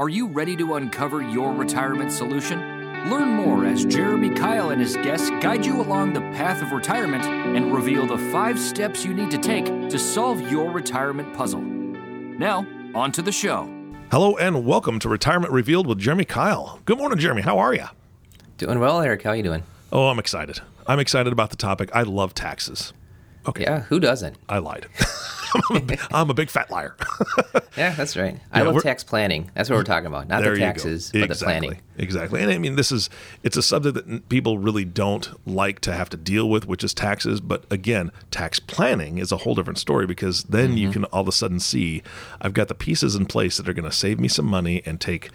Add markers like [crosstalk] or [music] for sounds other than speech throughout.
Are you ready to uncover your retirement solution? Learn more as Jeremy Keil and his guests guide you along the path of retirement and reveal the five steps you need to take to solve your retirement puzzle. Now, on to the show. Hello and welcome to Retirement Revealed with Jeremy Keil. Good morning, Jeremy. How are you? Doing well, Eric. How are you doing? Oh, I'm excited. I'm excited about the topic. I love taxes. Okay. Yeah, who doesn't? I lied. [laughs] [laughs] I'm, a, I'm, a big fat liar. [laughs] yeah, that's right. I love tax planning. That's what we're talking about. Not the taxes, but exactly, the planning. Exactly. And I mean, this is it's a subject that people really don't like to have to deal with, which is taxes. But again, tax planning is a whole different story because then mm-hmm. you can all of a sudden see I've got the pieces in place that are going to save me some money and take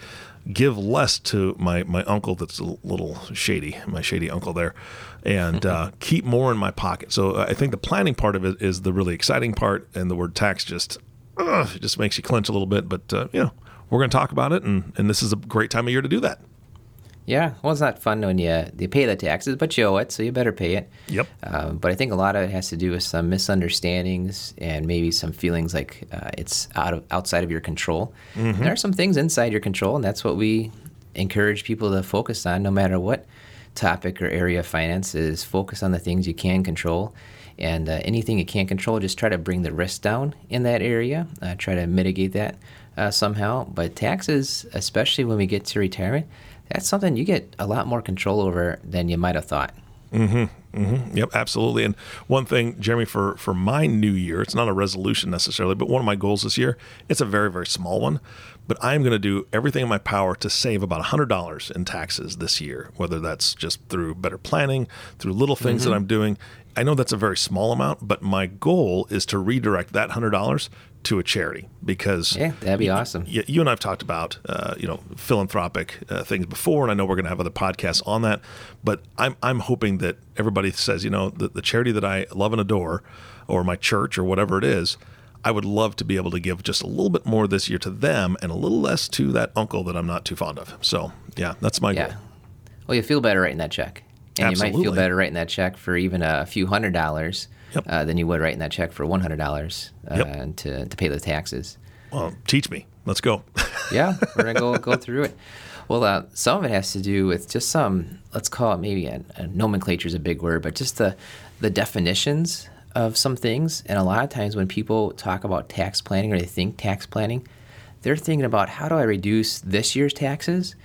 give less to my my uncle that's a little shady, my shady uncle there, and [laughs] uh, keep more in my pocket. So uh, I think the planning part of it is the really exciting part, and the word tax just uh, just makes you clench a little bit. But uh, you know, we're going to talk about it, and and this is a great time of year to do that. Yeah, well, it's not fun when you you pay the taxes, but you owe it, so you better pay it. Yep. Um, but I think a lot of it has to do with some misunderstandings and maybe some feelings like uh, it's out of outside of your control. Mm-hmm. There are some things inside your control, and that's what we encourage people to focus on, no matter what topic or area of finance is. Focus on the things you can control, and uh, anything you can't control, just try to bring the risk down in that area. Uh, try to mitigate that uh, somehow. But taxes, especially when we get to retirement that's something you get a lot more control over than you might have thought. Mm-hmm. Mm-hmm. Yep, absolutely. And one thing, Jeremy, for for my new year, it's not a resolution necessarily, but one of my goals this year, it's a very very small one, but I'm going to do everything in my power to save about hundred dollars in taxes this year. Whether that's just through better planning, through little things mm-hmm. that I'm doing. I know that's a very small amount, but my goal is to redirect that hundred dollars to a charity because yeah, that'd be awesome. You, you and I've talked about uh, you know philanthropic uh, things before, and I know we're going to have other podcasts on that. But I'm I'm hoping that everybody says you know the, the charity that I love and adore, or my church or whatever it is. I would love to be able to give just a little bit more this year to them and a little less to that uncle that I'm not too fond of. So yeah, that's my yeah. goal. Well, you feel better writing that check, and Absolutely. you might feel better writing that check for even a few hundred dollars yep. uh, than you would writing that check for one hundred dollars uh, yep. to to pay the taxes. Well, teach me. Let's go. [laughs] yeah, we're gonna go go through it. Well, uh, some of it has to do with just some. Let's call it maybe a, a nomenclature is a big word, but just the the definitions of some things. And a lot of times when people talk about tax planning or they think tax planning, they're thinking about how do I reduce this year's taxes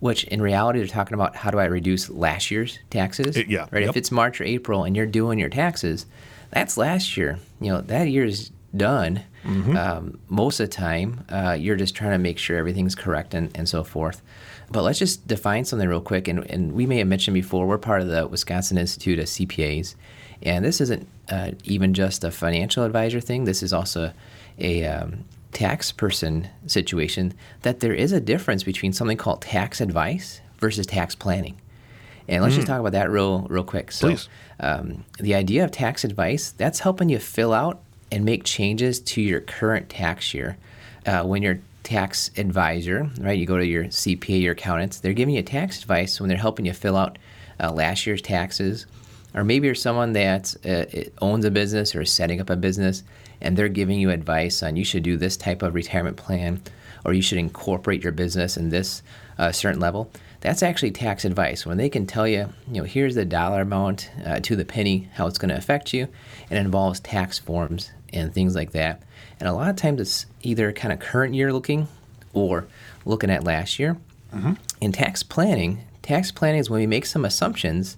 which in reality they're talking about how do I reduce last year's taxes? It, yeah. Right. Yep. If it's March or April and you're doing your taxes, that's last year. You know that year's done. Mm-hmm. Um, most of the time, uh, you're just trying to make sure everything's correct and, and so forth. But let's just define something real quick. And, and we may have mentioned before, we're part of the Wisconsin Institute of CPAs. And this isn't uh, even just a financial advisor thing, this is also a um, tax person situation that there is a difference between something called tax advice versus tax planning. And let's mm. just talk about that real real quick. So, um, the idea of tax advice that's helping you fill out and make changes to your current tax year. Uh, when your tax advisor, right, you go to your CPA, your accountants, they're giving you tax advice when they're helping you fill out uh, last year's taxes, or maybe you're someone that uh, owns a business or is setting up a business and they're giving you advice on you should do this type of retirement plan or you should incorporate your business in this uh, certain level. That's actually tax advice. When they can tell you you know here's the dollar amount uh, to the penny how it's going to affect you and it involves tax forms and things like that. And a lot of times it's either kind of current year looking or looking at last year. Mm-hmm. in tax planning tax planning is when we make some assumptions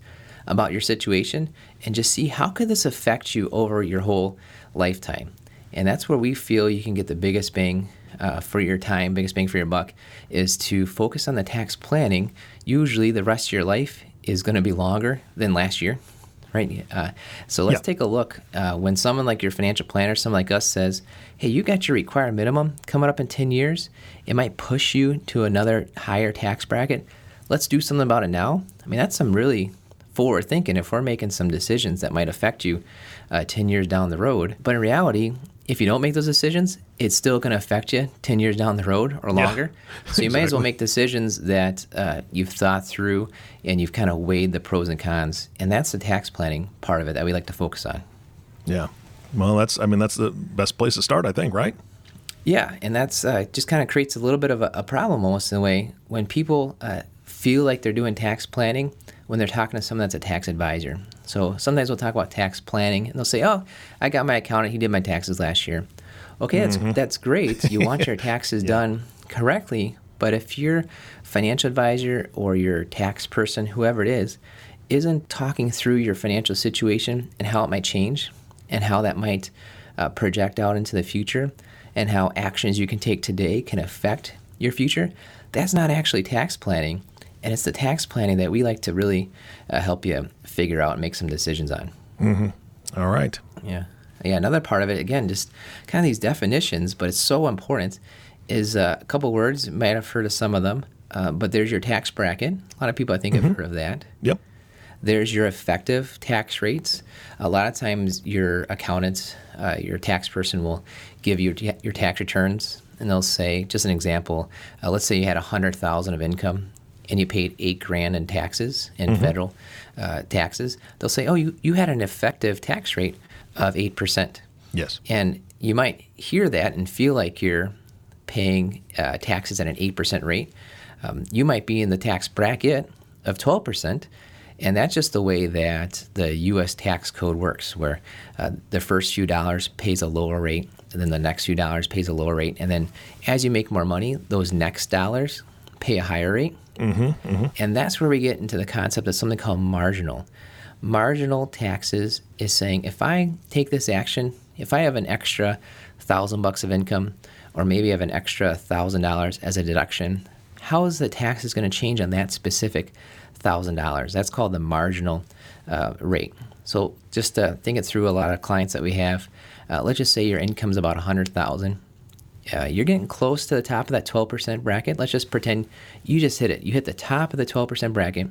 about your situation and just see how could this affect you over your whole lifetime. And that's where we feel you can get the biggest bang uh, for your time, biggest bang for your buck, is to focus on the tax planning. Usually, the rest of your life is going to be longer than last year, right? Uh, so let's take a look. Uh, when someone like your financial planner, someone like us says, hey, you got your required minimum coming up in 10 years, it might push you to another higher tax bracket. Let's do something about it now. I mean, that's some really forward thinking if we're making some decisions that might affect you uh, 10 years down the road. But in reality, if you don't make those decisions, it's still going to affect you 10 years down the road or longer. Yeah, [laughs] so you exactly. may as well make decisions that uh, you've thought through and you've kind of weighed the pros and cons. And that's the tax planning part of it that we like to focus on. Yeah. Well, that's, I mean, that's the best place to start, I think, right? Yeah, and that's uh, just kind of creates a little bit of a, a, problem almost in a way when people uh, feel like they're doing tax planning when they're talking to someone that's a tax advisor. So sometimes we'll talk about tax planning, and they'll say, "Oh, I got my accountant; he did my taxes last year." Okay, that's mm-hmm. that's great. You want your [laughs] taxes yeah. done correctly, but if your financial advisor or your tax person, whoever it is, isn't talking through your financial situation and how it might change, and how that might uh, project out into the future, and how actions you can take today can affect your future, that's not actually tax planning. And it's the tax planning that we like to really uh, help you figure out and make some decisions on. Mm-hmm. All right. Yeah. Yeah. Another part of it, again, just kind of these definitions, but it's so important, is uh, a couple words. You might have heard of some of them, uh, but there's your tax bracket. A lot of people, I think, mm-hmm. have heard of that. Yep. There's your effective tax rates. A lot of times, your accountants, uh, your tax person will give you your tax returns, and they'll say, just an example, uh, let's say you had a hundred thousand of income and you paid eight grand in taxes in mm-hmm. federal uh, taxes, they'll say, "Oh, you, you had an effective tax rate of eight percent." Yes. And you might hear that and feel like you're paying uh, taxes at an eight percent rate. Um, you might be in the tax bracket of twelve percent. And that's just the way that the U.S. tax code works, where uh, the first few dollars pays a lower rate, and then the next few dollars pays a lower rate, and then as you make more money, those next dollars pay a higher rate. Mm-hmm, mm-hmm. And that's where we get into the concept of something called marginal. Marginal taxes is saying if I take this action, if I have an extra thousand bucks of income, or maybe I have an extra thousand dollars as a deduction, how is the taxes going to change on that specific thousand dollars? That's called the marginal uh, rate. So just to think it through, a lot of clients that we have, uh, let's just say your income is about a hundred thousand uh, you're getting close to the top of that 12% bracket. Let's just pretend you just hit it. You hit the top of the 12% bracket.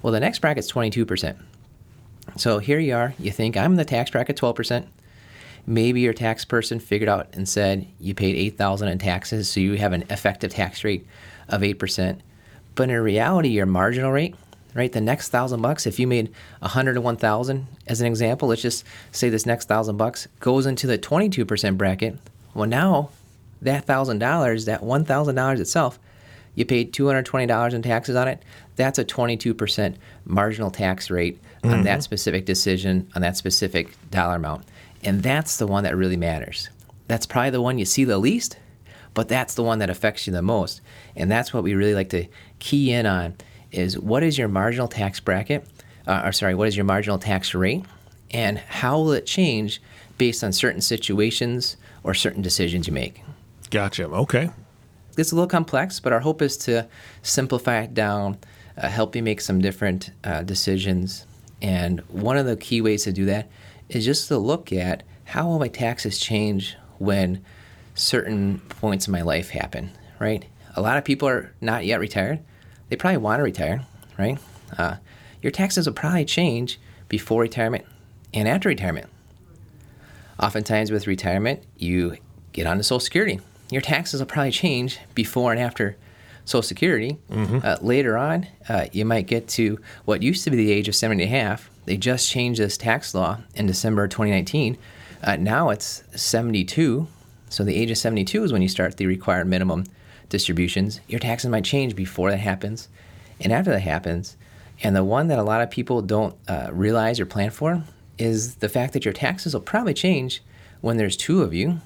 Well, the next bracket's 22%. So here you are. You think I'm in the tax bracket 12%. Maybe your tax person figured out and said you paid 8,000 in taxes, so you have an effective tax rate of 8%. But in reality, your marginal rate, right, the next thousand bucks, if you made 101,000 as an example, let's just say this next thousand bucks goes into the 22% bracket. Well, now that thousand dollars, that one thousand dollars itself, you paid two hundred twenty dollars in taxes on it. That's a twenty-two percent marginal tax rate mm-hmm. on that mm-hmm. specific decision on that specific dollar amount, and that's the one that really matters. That's probably the one you see the least, but that's the one that affects you the most, and that's what we really like to key in on: is what is your marginal tax bracket, uh, or sorry, what is your marginal tax rate, and how will it change based on certain situations or certain decisions you make. Gotcha. Okay. It's a little complex, but our hope is to simplify it down, uh, help you make some different uh, decisions. And one of the key ways to do that is just to look at how will my taxes change when certain points in my life happen, right? A lot of people are not yet retired. They probably want to retire, right? Uh, your taxes will probably change before retirement and after retirement. Oftentimes, with retirement, you get onto Social Security your taxes will probably change before and after Social Security. Mm-hmm. Uh, later on, uh, you might get to what used to be the age of 70 and a half. They just changed this tax law in December 2019. Uh, now it's 72. So the age of 72 is when you start the required minimum distributions. Your taxes might change before that happens and after that happens. And the one that a lot of people don't uh, realize or plan for is the fact that your taxes will probably change when there's two of you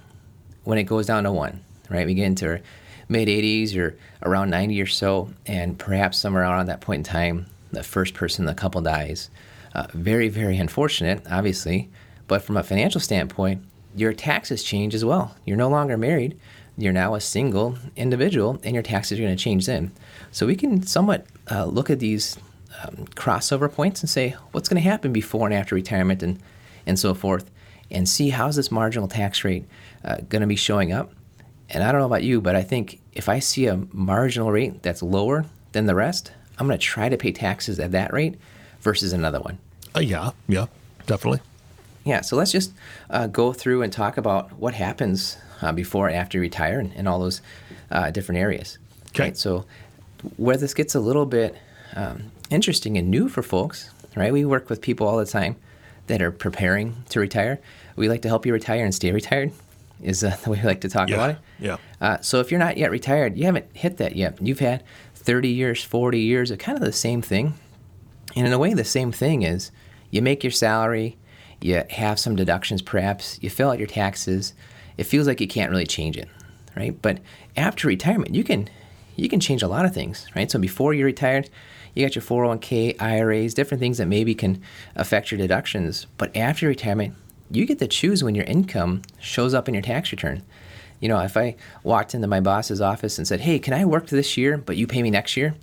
when it goes down to one right? We get into mid 80s or around 90 or so, and perhaps somewhere around that point in time, the first person in the couple dies. Uh, very, very unfortunate, obviously, but from a financial standpoint, your taxes change as well. You're no longer married. You're now a single individual, and your taxes are going to change then. So we can somewhat uh, look at these um, crossover points and say what's going to happen before and after retirement and, and so forth, and see how's this marginal tax rate uh, going to be showing up and I don't know about you, but I think if I see a marginal rate that's lower than the rest, I'm going to try to pay taxes at that rate versus another one. Uh, yeah, yeah, definitely. Yeah, so let's just uh, go through and talk about what happens uh, before and after you retire and, and all those uh, different areas. Okay. Right? So, where this gets a little bit um, interesting and new for folks, right? We work with people all the time that are preparing to retire. We like to help you retire and stay retired. is uh, [laughs] the way we like to talk Yeah, about it. yeah. Uh, so if you're not yet retired, you haven't hit that yet. You've had 30 years, 40 years of kind of the same thing. And in a way, the same thing is you make your salary, you have some deductions perhaps, you fill out your taxes. It feels like you can't really change it, right? But after retirement, you can you can change a lot of things, right? So before you're retired, you got your 401k, IRAs, different things that maybe can affect your deductions. But after retirement, you get to choose when your income shows up in your tax return. You know, if I walked into my boss's office and said, "Hey, can I work this year, but you pay me next year?"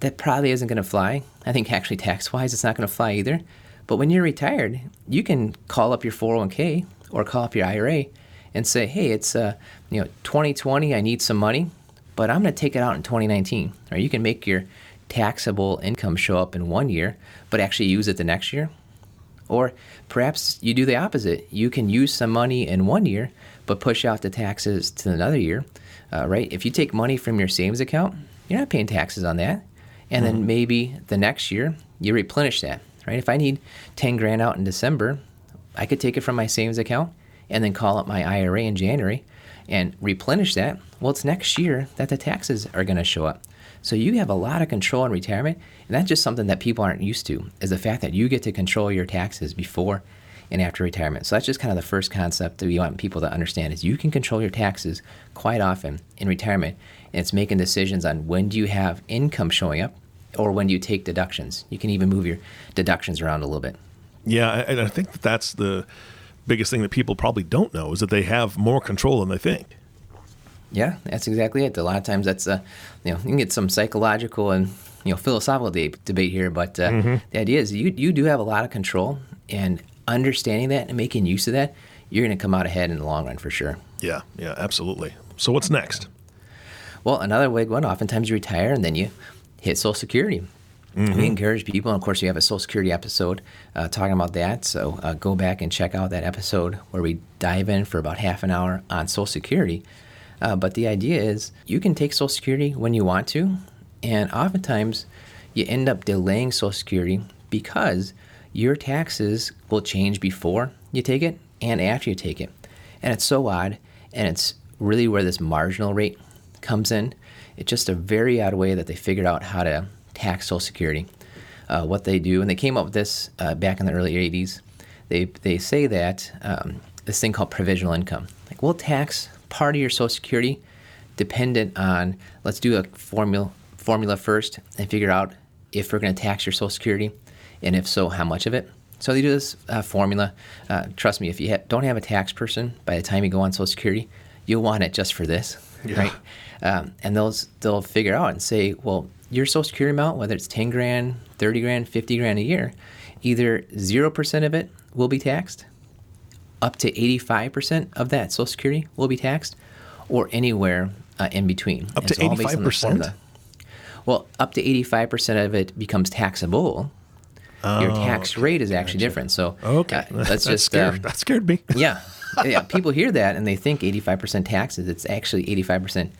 that probably isn't going to fly. I think actually tax wise, it's not going to fly either. But when you're retired, you can call up your 401k or call up your IRA and say, hey, it's uh, you know 2020, I need some money, but I'm going to take it out in 2019. Or you can make your taxable income show up in one year, but actually use it the next year. Or perhaps you do the opposite. You can use some money in one year, but push out the taxes to another year, uh, right? If you take money from your savings account, you're not paying taxes on that. And then maybe the next year, you replenish that, right? If I need 10 grand out in December, I could take it from my savings account and then call up my IRA in January and replenish that. Well, it's next year that the taxes are going to show up. So you have a lot of control in retirement, and that's just something that people aren't used to. Is the fact that you get to control your taxes before and after retirement. So that's just kind of the first concept that we want people to understand is you can control your taxes quite often in retirement, and it's making decisions on when do you have income showing up or when you take deductions. You can even move your deductions around a little bit. Yeah, and I think that that's the biggest thing that people probably don't know is that they have more control than they think. Yeah, that's exactly it. A lot of times that's uh, you know you can get some psychological and you know philosophical de- debate here, but uh, Mm-hmm. the idea is you you do have a lot of control and understanding that and making use of that, you're going to come out ahead in the long run for sure. Yeah, yeah, absolutely. So what's next? Well, another big one, oftentimes you retire and then you hit Social Security. We encourage people, and of course, we have a Social Security episode uh, talking about that. So uh, go back and check out that episode where we dive in for about half an hour on Social Security. Uh, but the idea is you can take Social Security when you want to, and oftentimes you end up delaying Social Security because your taxes will change before you take it and after you take it. And it's so odd, and it's really where this marginal rate comes in. It's just a very odd way that they figured out how to tax Social Security. Uh, what they do, and they came up with this uh, back in the early 80s, they, they say that um, this thing called provisional income. Like, we'll tax part of your Social Security dependent on, let's do a formula, formula first and figure out if we're going to tax your Social Security, and if so, how much of it. So they do this uh, formula. Uh, trust me, if you ha- don't have a tax person by the time you go on Social Security, you'll want it just for this, Yeah. right? Um, and they'll they'll figure out and say, well, your Social Security amount, whether it's ten grand, thirty grand, fifty grand a year, either zero percent of it will be taxed, up to eighty-five percent of that Social Security will be taxed, or anywhere uh, in between. Up And to it's all based on the 85%? Well, up to eighty-five percent of it becomes taxable. Your tax rate is actually different. So Oh, Okay, uh, let's [laughs] that just scared, um, that scared me. yeah, [laughs] [laughs] yeah. People hear that and they think 85% taxes. It's actually 85%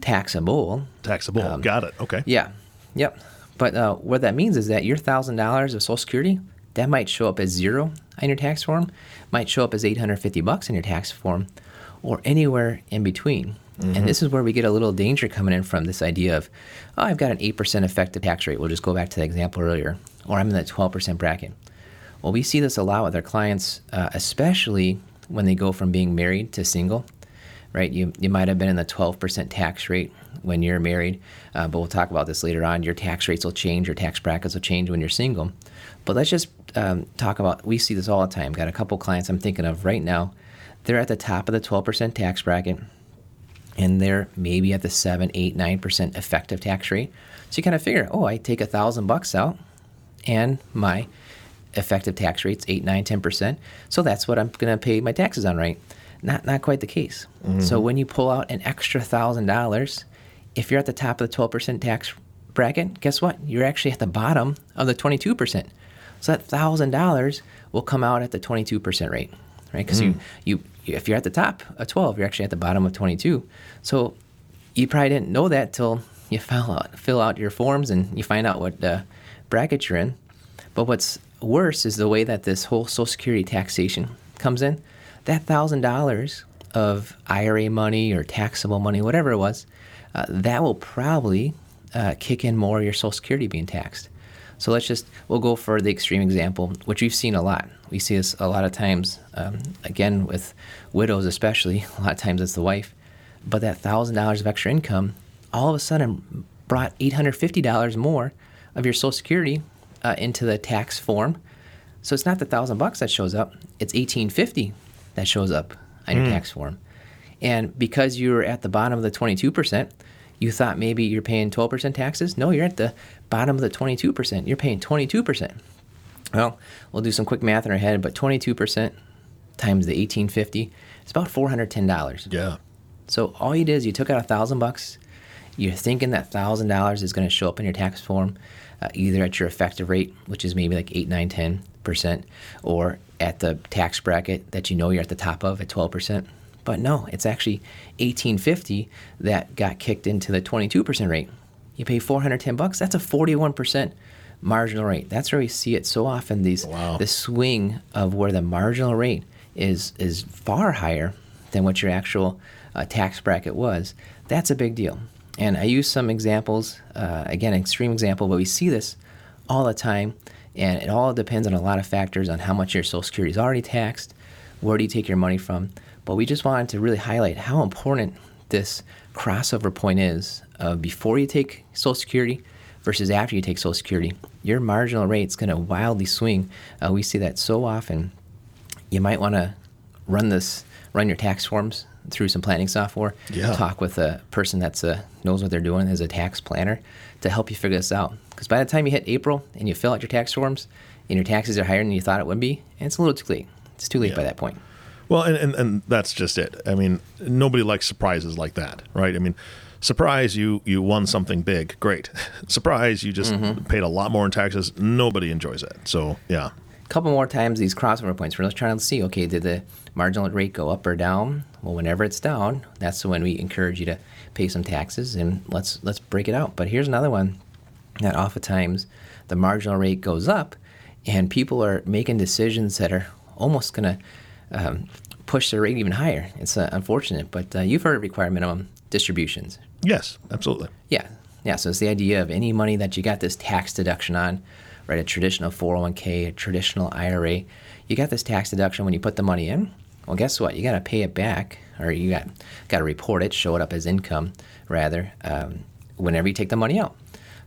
taxable. Taxable. Got it. Okay. Yeah, yep. But uh, what that means is that your thousand dollars of Social Security that might show up as zero on your tax form, might show up as 850 bucks in your tax form, or anywhere in between. And this is where we get a little danger coming in from this idea of, oh, I've got an 8% effective tax rate. We'll just go back to the example earlier, or I'm in that 12% bracket. Well, we see this a lot with our clients, uh, especially when they go from being married to single, right? You, you might have been in the 12% tax rate when you're married, uh, but we'll talk about this later on. Your tax rates will change, your tax brackets will change when you're single. But let's just um, talk about, we see this all the time. Got a couple clients I'm thinking of right now. They're at the top of the 12% tax bracket and they're maybe at the 7 8 9% effective tax rate so you kind of figure oh i take a thousand bucks out and my effective tax rate's 8 9 10% so that's what i'm going to pay my taxes on right? Not not quite the case. So when you pull out an extra thousand dollars if you're at the top of the 12% tax bracket guess what? You're actually at the bottom of the 22% so that thousand dollars will come out at the 22% rate right? Because you, you if you're at the top of 12 you're actually at the bottom of 22 so you probably didn't know that till you fill out, fill out your forms and you find out what uh, bracket you're in. But what's worse is the way that this whole Social Security taxation comes in. That thousand dollars of IRA money or taxable money, whatever it was, uh, that will probably uh, kick in more of your Social Security being taxed. So let's just, we'll go for the extreme example, which we've seen a lot. We see this a lot of times, um, again, with widows especially, [laughs] a lot of times it's the wife. But that $1,000 of extra income all of a sudden brought $850 more of your Social Security uh, into the tax form. So it's not the thousand bucks that shows up; it's eighteen fifty that shows up on your tax form. And because you're at the bottom of the twenty two percent, you thought maybe you're paying twelve percent taxes. No, you're at the bottom of the twenty two percent. You're paying twenty two percent. Well, we'll do some quick math in our head, but twenty two percent times the eighteen fifty, it's about four hundred ten dollars. Yeah. So all you did is you took out a thousand bucks. You're thinking that thousand dollars is going to show up in your tax form, uh, either at your effective rate, which is maybe like eight, nine, ten percent, or at the tax bracket that you know you're at the top of at twelve percent. But no, it's actually eighteen fifty that got kicked into the twenty two percent rate. You pay four hundred ten bucks. That's a forty one percent marginal rate. That's where we see it so often. These Wow. the swing of where the marginal rate is is far higher than what your actual uh, tax bracket was. That's a big deal. And I use some examples, uh, again, extreme example, but we see this all the time, and it all depends on a lot of factors on how much your Social Security is already taxed, where do you take your money from. But we just wanted to really highlight how important this crossover point is before you take Social Security versus after you take Social Security. Your marginal rate's going to wildly swing. Uh, we see that so often. You might want to run this, run your tax forms through some planning software. Yeah. Talk with a person that's uh, knows what they're doing as a tax planner to help you figure this out. Because by the time you hit April and you fill out your tax forms and your taxes are higher than you thought it would be, it's a little too late. It's too late by that point. Well, and, and, and that's just it. I mean, nobody likes surprises like that, right? I mean, surprise, you you won something big, great. [laughs] surprise, you just paid a lot more in taxes. Nobody enjoys that. So yeah, A couple more times these crossover points. We're just trying to see, okay, did the marginal rate go up or down? Well, whenever it's down, that's when we encourage you to pay some taxes and let's let's break it out. But here's another one that oftentimes the marginal rate goes up and people are making decisions that are almost going to um, push the rate even higher. It's uh, unfortunate, but uh, you've heard of required minimum distributions. yes, absolutely. Yeah. Yeah. So it's the idea of any money that you got this tax deduction on, right? A traditional 401k, a traditional IRA. You got this tax deduction when you put the money in. Well, guess what? You got to pay it back, or you got got to report it, show it up as income, rather, um, whenever you take the money out.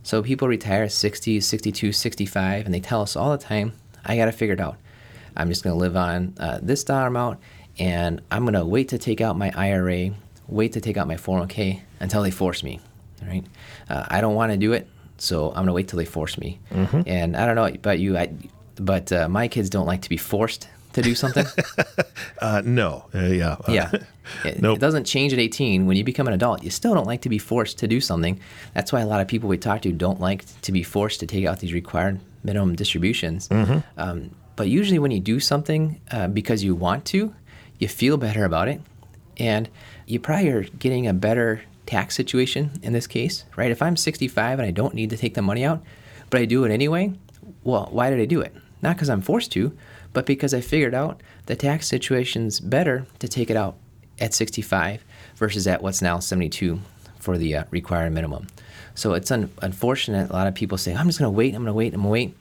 So people retire 60, 62, 65, and they tell us all the time, I got to figure it out. I'm just going to live on uh, this dollar amount, and I'm going to wait to take out my IRA, wait to take out my 401k until they force me. Right, uh, I don't want to do it, so I'm going to wait till they force me. And I don't know about you, I, but uh, my kids don't like to be forced to do something. [laughs] Uh, no, uh, yeah, [laughs] yeah. [laughs] It, Nope. it doesn't change at 18. When you become an adult, you still don't like to be forced to do something. That's why a lot of people we talk to don't like to be forced to take out these required minimum distributions. Um, but usually, when you do something uh, because you want to, you feel better about it. And you probably are getting a better tax situation in this case, right? If I'm 65 and I don't need to take the money out, but I do it anyway, well, why did I do it? Not because I'm forced to, but because I figured out the tax situation's better to take it out at 65 versus at what's now 72 for the uh, required minimum. So it's un- unfortunate. A lot of people say, I'm just going to wait, I'm going to wait, I'm going to wait.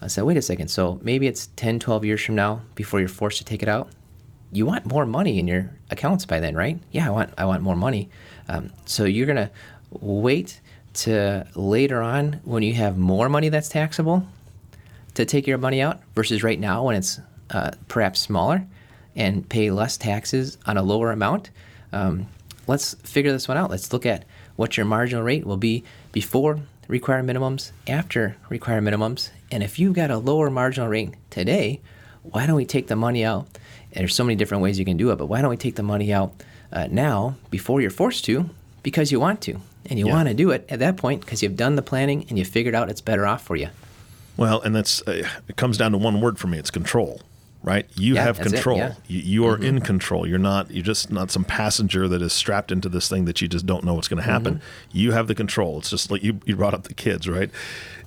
I said, wait a second. So maybe it's 10, 12 years from now before you're forced to take it out. You want more money in your accounts by then, right? Yeah, I want, I want more money. Um, so you're going to wait to later on when you have more money that's taxable to take your money out versus right now when it's uh, perhaps smaller and pay less taxes on a lower amount. Um, let's figure this one out. Let's look at what your marginal rate will be before required minimums, after required minimums. And if you've got a lower marginal rate today, why don't we take the money out? And there's so many different ways you can do it, but why don't we take the money out uh, now before you're forced to because you want to? And you Yeah. want to do it at that point because you've done the planning and you figured out it's better off for you. Well, and that's uh, it comes down to one word for me. It's control, right? You Yeah, have that's it, control. yeah. Mm-hmm. You, you are in control. You're not. You're just not some passenger that is strapped into this thing that you just don't know what's going to happen. Mm-hmm. You have the control. It's just like you. You brought up the kids, right?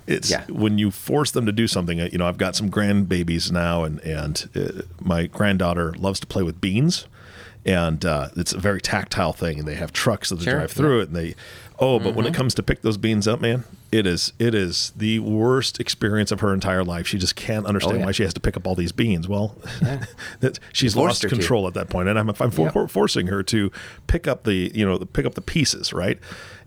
It's Yeah. when you force them to do something. uh, You know, I've got some grandbabies now, and and uh, my granddaughter loves to play with beans. And uh, it's a very tactile thing, and they have trucks that Sure, drive through it, and they oh, but when it comes to pick those beans up, man, it is it is the worst experience of her entire life. She just can't understand Oh, yeah. why she has to pick up all these beans. Well, [laughs] that she's lost her to. control at that point, and I'm, I'm for, forcing her to pick up the you know the- pick up the pieces, right?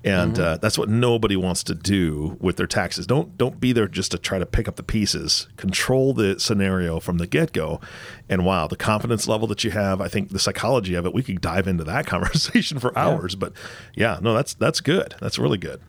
And Mm-hmm. uh, that's what nobody wants to do with their taxes. Don't don't be there just to try to pick up the pieces. Control the scenario from the get go. And wow, the confidence level that you have, I think the psychology of it, we could dive into that [laughs] conversation for hours. But yeah, no, that's that's good. That's really good.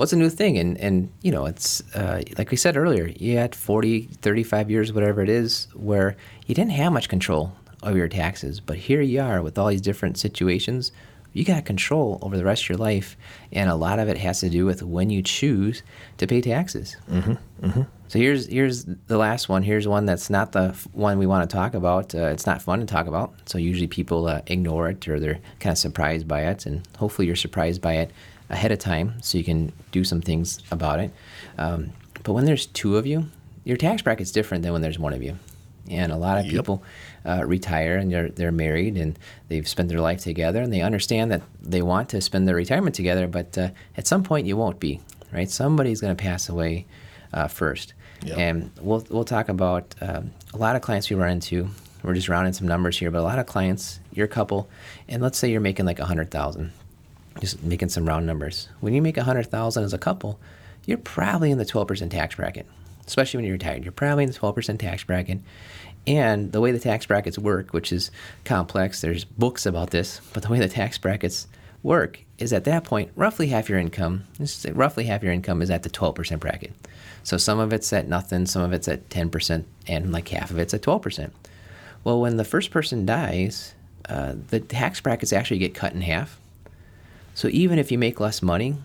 What's a new thing. And and you know it's uh, like we said earlier you had 40 35 years whatever it is where you didn't have much control over your taxes. But here you are with all these different situations. You got control over the rest of your life and a lot of it has to do with when you choose to pay taxes. Mm-hmm, so here's here's the last one. Here's one that's not the f- one we want to talk about. Uh, it's not fun to talk about. So usually people uh, ignore it or they're kind of surprised by it. And hopefully you're surprised by it ahead of time so you can do some things about it. Um, but when there's two of you, your tax bracket's different than when there's one of you. And a lot of Yep. people uh, retire and they're, they're married and they've spent their life together and they understand that they want to spend their retirement together, but uh, at some point you won't be, right? Somebody's going to pass away uh, first. Yep. And we'll, we'll talk about um, a lot of clients we run into. We're just rounding some numbers here, but a lot of clients, you're a couple, and let's say you're making like a hundred thousand just making some round numbers. When you make a hundred thousand as a couple, you're probably in the twelve percent tax bracket. Especially when you're retired, you're probably in the twelve percent tax bracket. And the way the tax brackets work, which is complex, there's books about this, but the way the tax brackets work is at that point, roughly half your income, roughly half your income is at the 12% bracket. So some of it's at nothing, some of it's at 10%, and like half of it's at 12%. Well, when the first person dies, uh, the tax brackets actually get cut in half. So even if you make less money,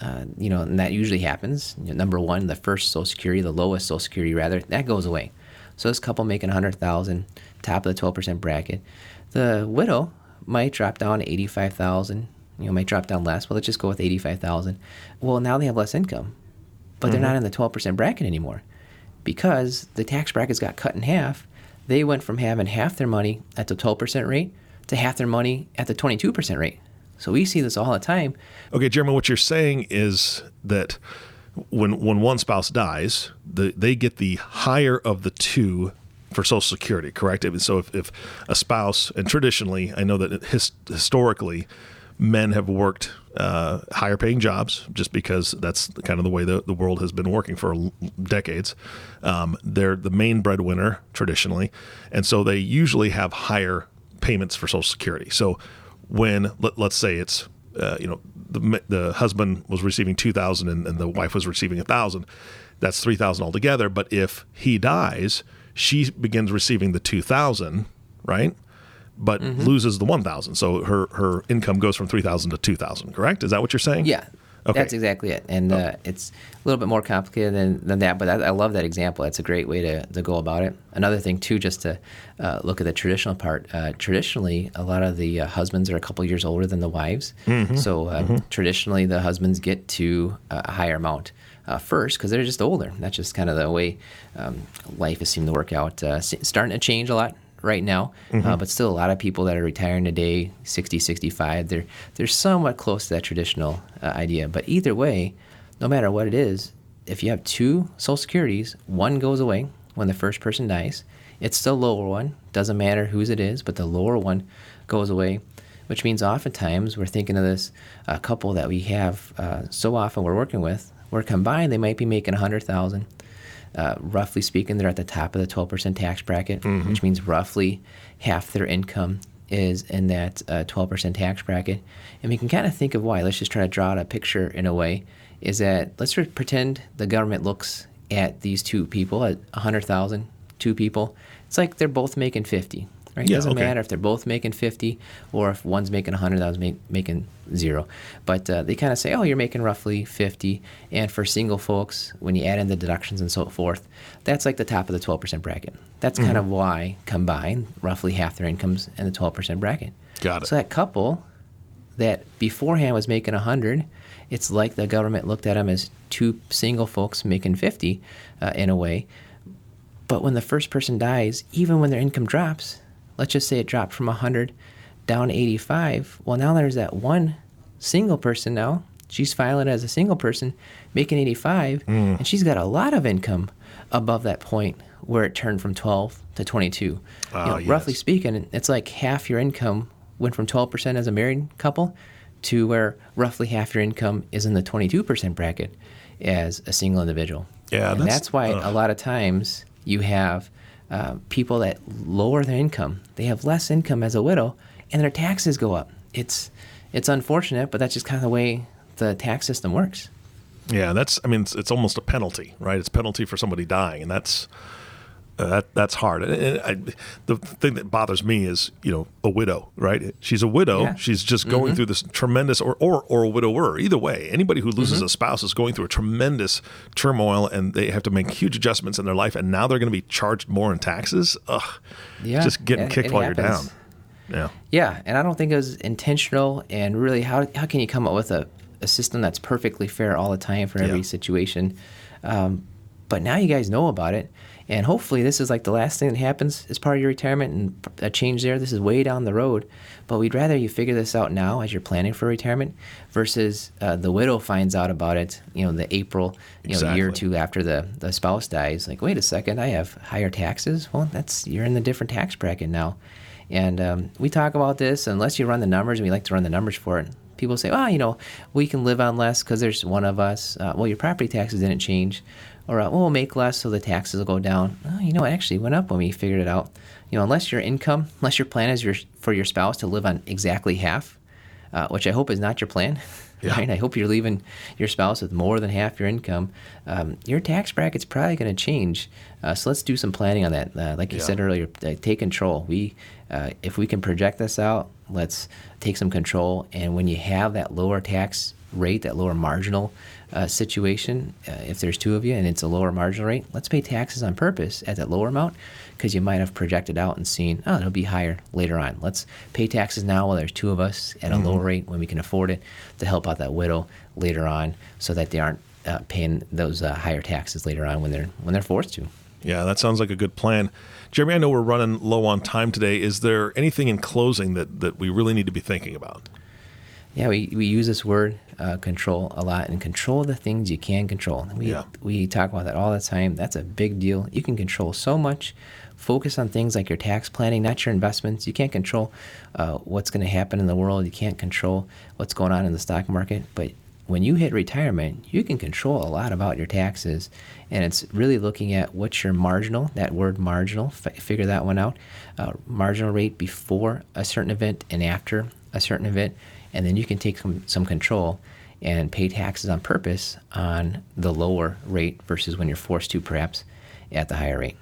uh, you know, and that usually happens. You know, number one, the first Social Security, the lowest Social Security rather, that goes away. So this couple making 100000 top of the 12% bracket. The widow might drop down to 85000 you know, might drop down less. Well, let's just go with 85000 Well, now they have less income, but they're not in the 12% bracket anymore because the tax brackets got cut in half. They went from having half their money at the 12% rate to half their money at the 22% rate. So we see this all the time. Okay, Jeremy, what you're saying is that when when one spouse dies, the, they get the higher of the two for Social Security, correct? So if, if a spouse, and traditionally, I know that his, historically, men have worked uh, higher paying jobs just because that's kind of the way the, the world has been working for decades. Um, they're the main breadwinner traditionally, and so they usually have higher payments for Social Security. So when let, let's say it's uh, you know the the husband was receiving two thousand and, and the wife was receiving a thousand, that's three thousand altogether. But if he dies, she begins receiving the two thousand, right? But loses the one thousand. So her her income goes from three thousand to two thousand. Correct? Is that what you're saying? Yeah, Okay. that's exactly it. And uh, it's a little bit more complicated than, than that, but I, I love that example. That's a great way to, to go about it. Another thing, too, just to uh, look at the traditional part. Uh, traditionally, a lot of the uh, husbands are a couple years older than the wives. So uh, traditionally, the husbands get to uh, a higher amount. Uh, first, because they're just older. That's just kind of the way um, life has seemed to work out. Uh, starting to change a lot right now, uh, but still a lot of people that are retiring today, 60, 65, they're, they're somewhat close to that traditional uh, idea. But either way, no matter what it is, if you have two Social Securities, one goes away when the first person dies. It's the lower one, doesn't matter whose it is, but the lower one goes away, which means oftentimes we're thinking of this uh, couple that we have uh, so often we're working with, where combined they might be making 100000 uh, roughly speaking, they're at the top of the 12% tax bracket, which means roughly half their income is in that uh, 12% tax bracket. And we can kind of think of why. Let's just try to draw out a picture in a way. Is that let's pretend the government looks at these two people at 100,000, two people. It's like they're both making 50. Right? It Yeah, doesn't okay. matter if they're both making 50 or if one's making 100, the other's make, making zero. But uh, they kind of say, oh, you're making roughly 50. And for single folks, when you add in the deductions and so forth, that's like the top of the 12% bracket. That's kind Mm-hmm. of why combined, roughly half their incomes in the 12% bracket. Got it. So that couple that beforehand was making 100, it's like the government looked at them as two single folks making 50 uh, in a way. But when the first person dies, even when their income drops, let's just say it dropped from 100 down 85. Well, now there's that one single person now. She's filing as a single person, making 85, and she's got a lot of income above that point where it turned from 12 to 22. You Ah, know, yes. Roughly speaking, it's like half your income went from 12% as a married couple to where roughly half your income is in the 22% bracket as a single individual. Yeah, and that's- that's, why a lot of times you have uh, people that lower their income. They have less income as a widow, and their taxes go up. It's it's unfortunate, but that's just kind of the way the tax system works. Yeah, that's. I mean, it's, it's almost a penalty, right? It's penalty for somebody dying, and that's uh, that that's hard. And, I, the thing that bothers me is, you know, a widow, right? She's a widow. Yeah. She's just going through this tremendous, or or or a widower. Either way, anybody who loses a spouse is going through a tremendous turmoil, and they have to make huge adjustments in their life, and now they're going to be charged more in taxes. Ugh, Yeah, just getting kicked while you're down. Yeah. Yeah, and I don't think it was intentional. And really, how how can you come up with a, a system that's perfectly fair all the time for every Yeah. situation? Um, but now you guys know about it, and hopefully this is like the last thing that happens as part of your retirement and a change there. This is way down the road, but we'd rather you figure this out now as you're planning for retirement versus uh, the widow finds out about it. You know, the April, you know, year or two after the the spouse dies. Like, wait a second, I have higher taxes. Well, that's you're in the different tax bracket now. And um, we talk about this unless you run the numbers, and we like to run the numbers for it. People say, oh, you know, we can live on less because there's one of us. Uh, well, your property taxes didn't change. Or, uh, well, we'll make less so the taxes will go down. Oh, you know, it actually went up when we figured it out. You know, unless your income, unless your plan is your, for your spouse to live on exactly half, uh, which I hope is not your plan. [laughs] Yeah. Right? I hope you're leaving your spouse with more than half your income. Um, your tax bracket's probably going to change. Uh, so let's do some planning on that. Uh, like you Yeah. said earlier, uh, take control. We, uh, if we can project this out, let's take some control. And when you have that lower tax rate, that lower marginal uh, situation, uh, if there's two of you and it's a lower marginal rate, let's pay taxes on purpose at that lower amount because you might have projected out and seen, oh, it'll be higher later on. Let's pay taxes now while there's two of us at a low rate when we can afford it to help out that widow later on so that they aren't uh, paying those uh, higher taxes later on when they're when they're forced to. Yeah, that sounds like a good plan. Jeremy, I know we're running low on time today. Is there anything in closing that, that we really need to be thinking about? Yeah, we, we use this word uh, control a lot and control the things you can control. We, Yeah. we talk about that all the time. That's a big deal. You can control so much. Focus on things like your tax planning, not your investments. You can't control uh, what's going to happen in the world. You can't control what's going on in the stock market. But when you hit retirement, you can control a lot about your taxes. And it's really looking at what's your marginal, that word marginal, f- figure that one out. Uh, marginal rate before a certain event and after a certain event. And then you can take some, some control and pay taxes on purpose on the lower rate versus when you're forced to, perhaps, at the higher rate.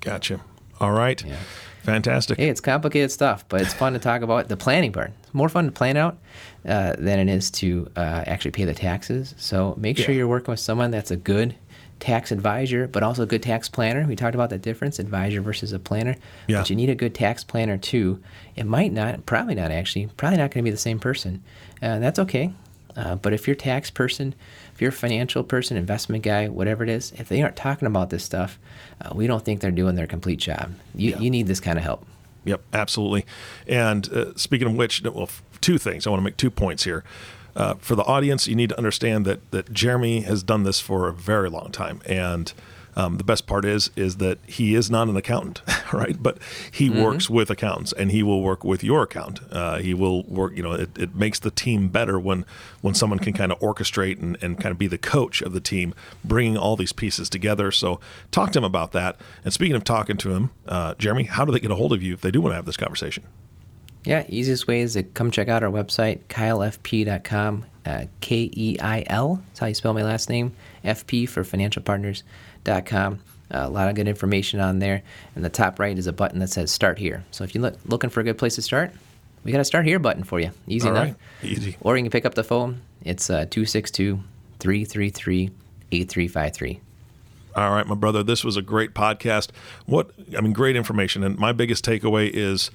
Gotcha. All right. Yeah. Fantastic. Hey, it's complicated stuff, but it's fun to talk about the planning part. It's more fun to plan out uh, than it is to uh, actually pay the taxes. So make sure Yeah. you're working with someone that's a good tax advisor, but also a good tax planner. We talked about the difference, advisor versus a planner. Yeah. But you need a good tax planner too. It might not, probably not actually, probably not going to be the same person. Uh, that's okay. Uh, but if you're a tax person, if you're a financial person, investment guy, whatever it is, if they aren't talking about this stuff, uh, we don't think they're doing their complete job. You, Yeah. you need this kind of help. Yep, absolutely. And uh, speaking of which, well, two things. I want to make two points here. Uh, for the audience, you need to understand that that Jeremy has done this for a very long time, and um, the best part is is that he is not an accountant, [laughs] right? But he works with accountants, and he will work with your account. Uh, he will work. You know, it, it makes the team better when when someone can kind of orchestrate and, and kind of be the coach of the team, bringing all these pieces together. So talk to him about that. And speaking of talking to him, uh, Jeremy, how do they get a hold of you if they do want to have this conversation? Yeah, easiest way is to come check out our website, keilfp.com. Uh, K E I L, that's how you spell my last name. FP for financialpartners.com. Uh, a lot of good information on there. And the top right is a button that says Start Here. So if you're look, looking for a good place to start, we got a Start Here button for you. Easy All enough. right. Easy. Or you can pick up the phone. It's uh, 262 333 8353. All right, my brother, this was a great podcast. What I mean, great information. And my biggest takeaway is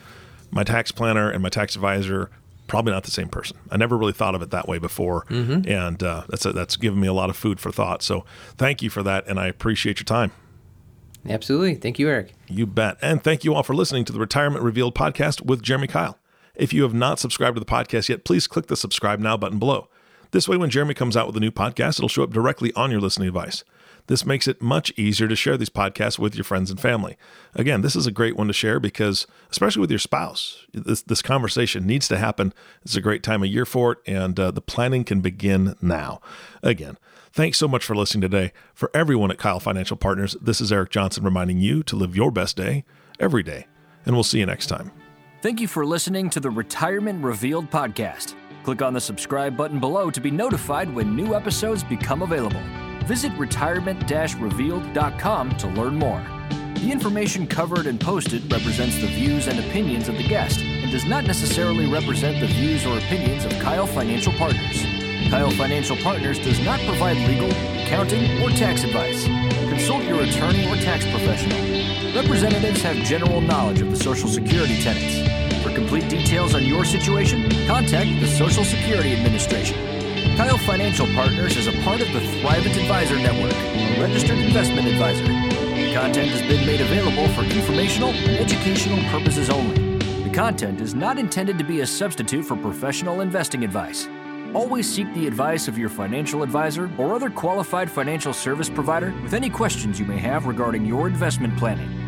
my tax planner and my tax advisor probably not the same person. I never really thought of it that way before, and uh, that's that's given me a lot of food for thought. So thank you for that, and I appreciate your time. Absolutely. Thank you, Eric. You bet. And thank you all for listening to the Retirement Revealed podcast with Jeremy Keil. If you have not subscribed to the podcast yet, please click the subscribe now button below. This way, when Jeremy comes out with a new podcast, it'll show up directly on your listening device. This makes it much easier to share these podcasts with your friends and family. Again, this is a great one to share because, especially with your spouse, this, this conversation needs to happen. It's a great time of year for it, and uh, the planning can begin now. Again, thanks so much for listening today. For everyone at Keil Financial Partners, this is Eric Johnson reminding you to live your best day every day, and we'll see you next time. Thank you for listening to the Retirement Revealed podcast. Click on the subscribe button below to be notified when new episodes become available. Visit retirement revealed.com to learn more. The information covered and posted represents the views and opinions of the guest and does not necessarily represent the views or opinions of Keil Financial Partners. Keil Financial Partners does not provide legal, accounting, or tax advice. Consult your attorney or tax professional. Representatives have general knowledge of the Social Security tenets. For complete details on your situation, contact the Social Security Administration. Keil Financial Partners is a part of the Thrivent Advisor Network, a registered investment advisor. Content has been made available for informational educational purposes only. The content is not intended to be a substitute for professional investing advice. Always seek the advice of your financial advisor or other qualified financial service provider with any questions you may have regarding your investment planning.